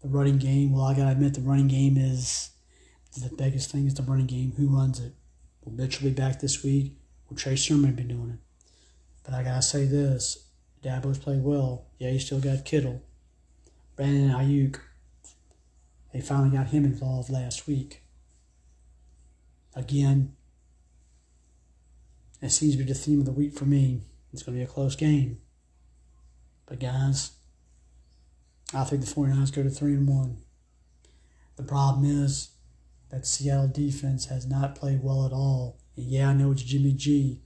The running game, well, I gotta admit, the running game is the biggest thing is the running game. Who runs it? Will Mitchell be back this week? Chase Sermon be doing it? But I gotta say this: Deebo's played well. Yeah, he still got Kittle. Brandon Aiyuk. They finally got him involved last week. Again, it seems to be the theme of the week for me. It's going to be a close game. But guys, I think the 49ers go to 3 and 1. The problem is that Seattle defense has not played well at all. And yeah, I know it's Jimmy G,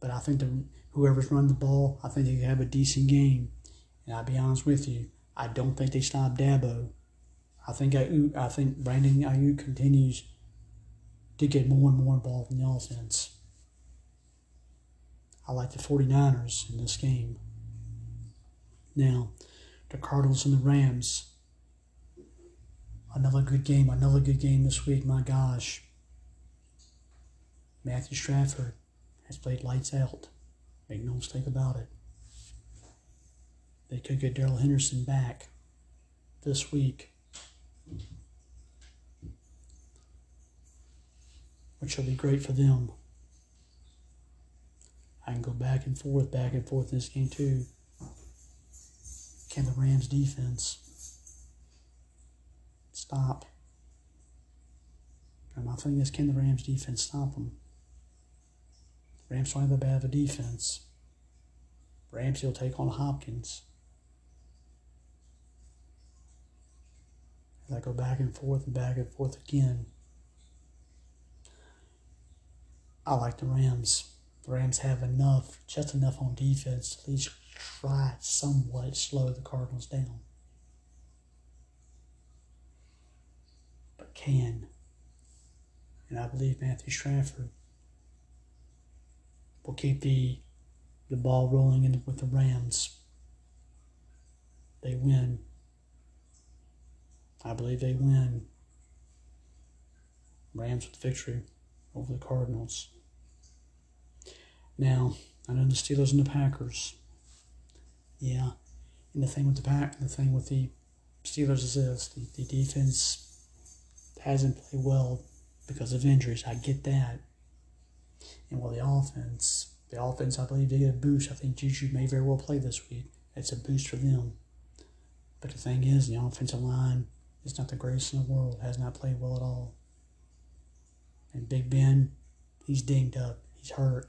but I think the, whoever's running the ball, I think they have a decent game. And I'll be honest with you, I don't think they stop Deebo. I think I, I think Brandon Aiyuk continues to get more and more involved in the offense. I like the 49ers in this game. Now, the Cardinals and the Rams. Another good game, another good game this week, my gosh. Matthew Stafford has played lights out. Make no mistake about it. They could get Darrell Henderson back this week. Which will be great for them. I can go back and forth, back and forth in this game too. Can the Rams defense stop? And my thing is, can the Rams defense stop them? Rams don't have a bad of a defense. Ramsey will take on Hopkins. As I go back and forth and back and forth again. I like the Rams. The Rams have enough, just enough on defense to at least try somewhat slow the Cardinals down. But can. And I believe Matthew Stafford will keep the the ball rolling in with the Rams. They win. I believe they win. Rams with victory over the Cardinals. Now, I know the Steelers and the Packers. Yeah, and the thing with the pack, the thing with the Steelers is this: the, the defense hasn't played well because of injuries. I get that. And while the offense, the offense, I believe they get a boost. I think Juju may very well play this week. It's a boost for them. But the thing is, the offensive line is not the greatest in the world. Has not played well at all. And Big Ben, he's dinged up. He's hurt.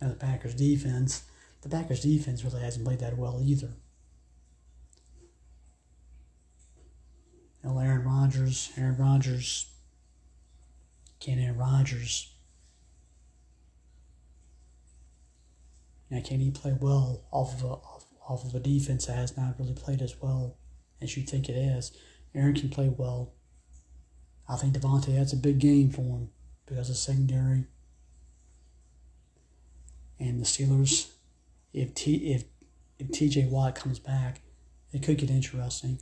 Now the Packers defense, the Packers defense really hasn't played that well either. Now Aaron Rodgers, Aaron Rodgers, can Aaron Rodgers. Now can he play well off of a off, off of a defense that has not really played as well as you think it is? Aaron can play well. I think Davante has a big game for him because of secondary and the Steelers, if T if if T.J. Watt comes back, it could get interesting.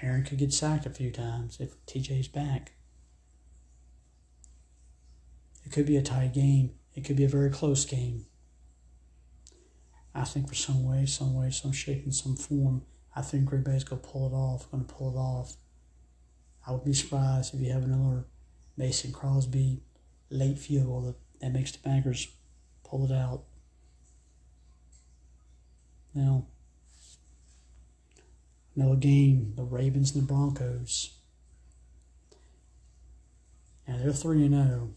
Aaron could get sacked a few times if T.J.'s back. It could be a tight game. It could be a very close game. I think for some way, some way, some shape, and some form, I think Green Bay's going to pull it off. Going to pull it off. I would be surprised if you have another Mason Crosby late field goal that makes the Packers pull it out. Now, another game, the Ravens and the Broncos. Now they're 3 0.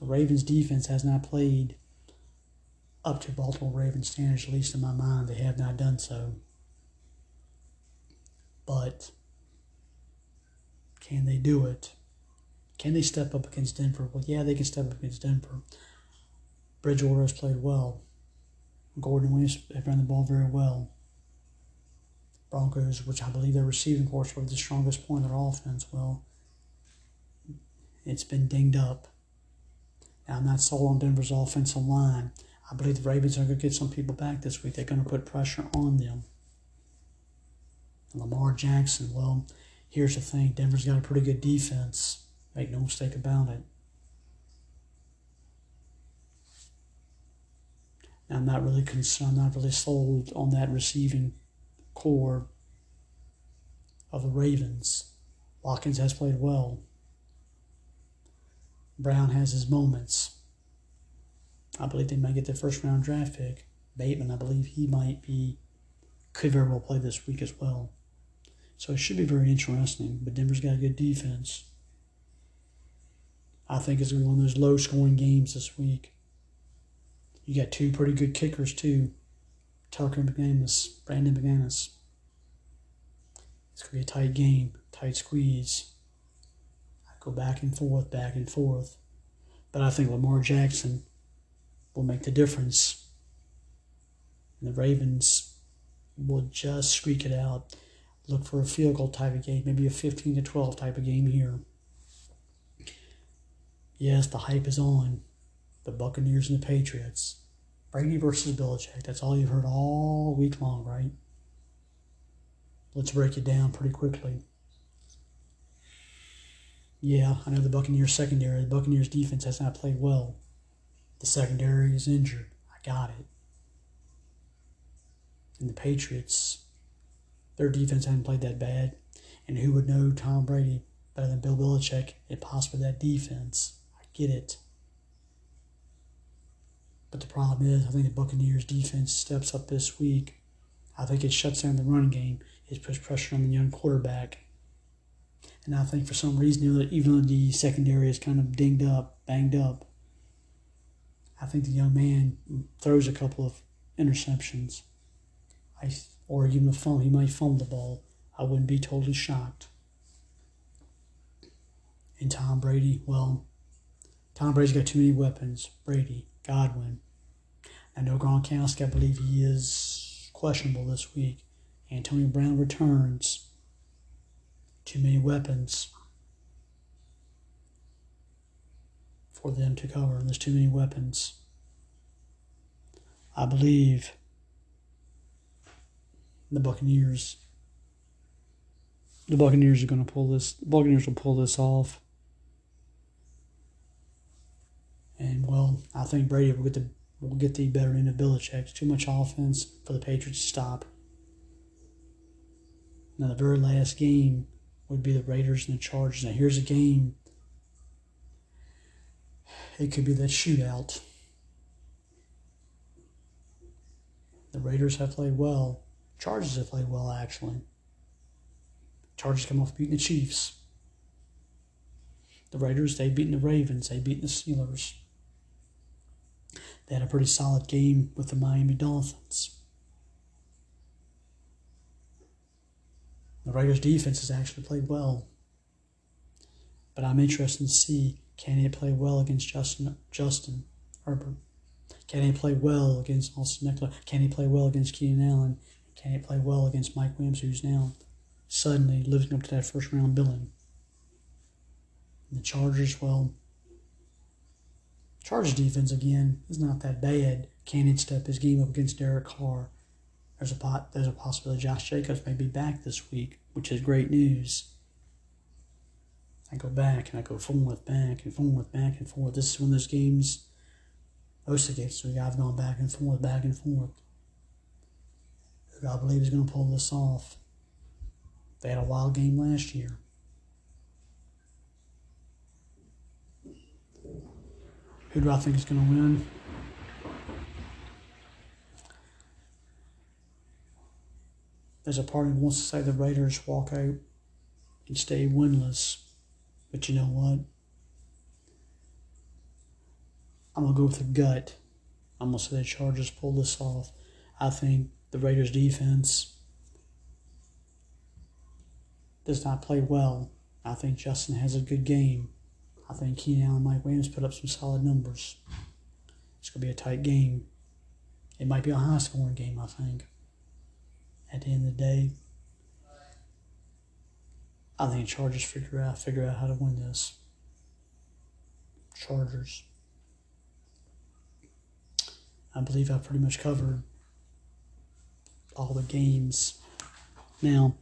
The Ravens defense has not played up to Baltimore Ravens standards, at least in my mind. They have not done so. But can they do it? Can they step up against Denver? Well, yeah, they can step up against Denver. Bridgewater has played well. Gordon Williams have run the ball very well. Broncos, which I believe their receiving force was the strongest point of their offense, well, it's been dinged up. Now, I'm not sold on Denver's offensive line. I believe the Ravens are going to get some people back this week. They're going to put pressure on them. And Lamar Jackson, well, here's the thing Denver's got a pretty good defense. Make no mistake about it. I'm not really concerned, I'm not really sold on that receiving core of the Ravens. Watkins has played well. Brown has his moments. I believe they might get the first round draft pick. Bateman, I believe he might be, could very well play this week as well. So it should be very interesting. But Denver's got a good defense. I think it's going to be one of those low scoring games this week. You got two pretty good kickers, too Tucker McManus, Brandon McManus. It's going to be a tight game, tight squeeze. I go back and forth, back and forth. But I think Lamar Jackson will make the difference. And the Ravens will just squeak it out. Look for a field goal type of game, maybe a 15 to 12 type of game here. Yes, the hype is on. The Buccaneers and the Patriots. Brady versus Belichick. That's all you've heard all week long, right? Let's break it down pretty quickly. Yeah, I know the Buccaneers secondary. The Buccaneers defense has not played well. The secondary is injured. I got it. And the Patriots, their defense hasn't played that bad. And who would know Tom Brady better than Bill Belichick and possibly that defense? I get it. But the problem is, I think the Buccaneers defense steps up this week. I think it shuts down the running game. It puts pressure on the young quarterback. And I think for some reason, even though the secondary is kind of dinged up, banged up, I think the young man throws a couple of interceptions. I, or even a fumble. He might fumble the ball. I wouldn't be totally shocked. And Tom Brady, well, Tom Brady's got too many weapons. Brady, Godwin. I know Gronkowski, I believe he is questionable this week. Antonio Brown returns. Too many weapons for them to cover. And there's too many weapons. I believe the Buccaneers. The Buccaneers are going to pull this. The Buccaneers will pull this off. And well, I think Brady will get the will get the better end of Belichick. Too much offense for the Patriots to stop. Now the very last game would be the Raiders and the Chargers. Now here's a game. It could be that shootout. The Raiders have played well. Chargers have played well actually. Chargers come off beating the Chiefs. The Raiders, they've beaten the Ravens, they've beaten the Steelers. They had a pretty solid game with the Miami Dolphins. The Raiders' defense has actually played well. But I'm interested to see can he play well against Justin Justin Herbert? Can he play well against Austin Ekeler? Can he play well against Keenan Allen? Can he play well against Mike Williams, who's now suddenly living up to that first round billing? And the Chargers, well, Chargers defense again is not that bad. Cannon step his game up against Derek Carr. There's a pot, there's a possibility Josh Jacobs may be back this week, which is great news. I go back and I go forward, back and forward, back and forth. This is one of those games, the games we I've gone back and forth, back and forth. Who I believe is going to pull this off. They had a wild game last year. Who do I think is going to win? There's a party that wants to say the Raiders walk out and stay winless. But you know what? I'm going to go with the gut. I'm going to say the Chargers pull this off. I think the Raiders defense does not play well. I think Justin has a good game. I think Keenan Allen and Mike Williams put up some solid numbers. It's going to be a tight game. It might be a high scoring game, I think. At the end of the day, I think Chargers figure out figure out how to win this. Chargers. I believe I pretty much covered all the games. Now,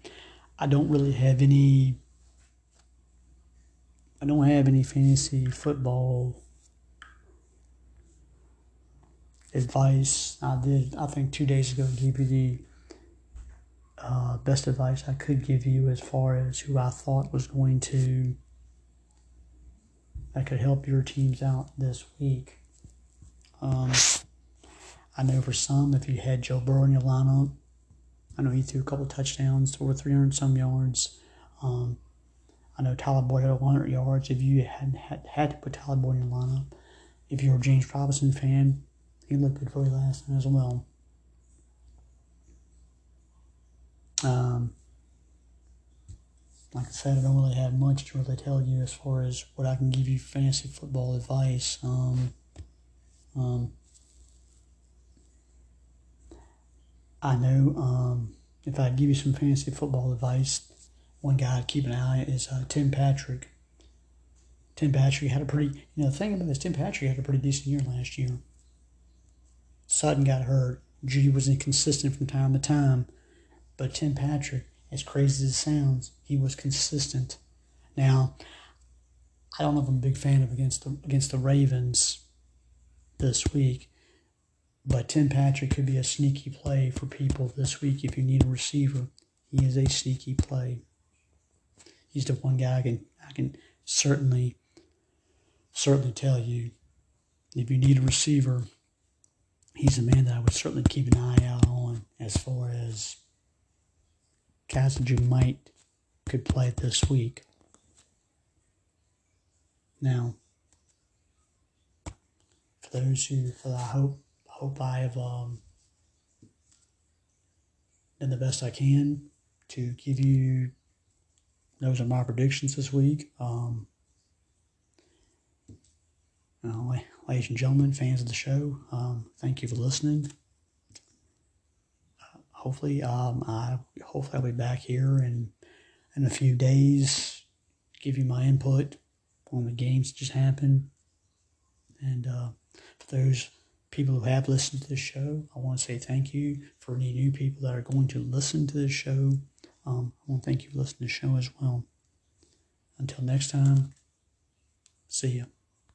I don't really have any I don't have any fantasy football advice. I did I think 2 days ago the uh, best advice I could give you as far as who I thought was going to that could help your teams out this week. Um, I know for some, if you had Joe Burrow in your lineup, I know he threw a couple touchdowns, over 300 some yards. Um, I know Tyler Boyd had 100 yards. If you had, had had to put Tyler Boyd in your lineup, if you're a James Robinson fan, he looked good for you last night as well. Um, like I said, I don't really have much to really tell you as far as what I can give you fantasy football advice. Um, um, I know um, if I give you some fantasy football advice, one guy to keep an eye on is uh, Tim Patrick. Tim Patrick had a pretty, you know, the thing about this, Tim Patrick had a pretty decent year last year. Sutton got hurt. G was inconsistent from time to time. But Tim Patrick, as crazy as it sounds, he was consistent. Now, I don't know if I'm a big fan of against the against the Ravens this week, but Tim Patrick could be a sneaky play for people this week if you need a receiver. He is a sneaky play. He's the one guy I can I can certainly certainly tell you if you need a receiver, he's a man that I would certainly keep an eye out on as far as Cassidger might could play this week. Now, for those who, for I hope, hope I have um, done the best I can to give you. Those are my predictions this week. Um, uh, ladies and gentlemen, fans of the show, um, thank you for listening hopefully, um, I hopefully I'll be back here in in a few days, give you my input on the games that just happened, and uh, for those people who have listened to this show, I want to say thank you. For any new people that are going to listen to this show, um, I want to thank you for listening to the show as well. Until next time, see ya.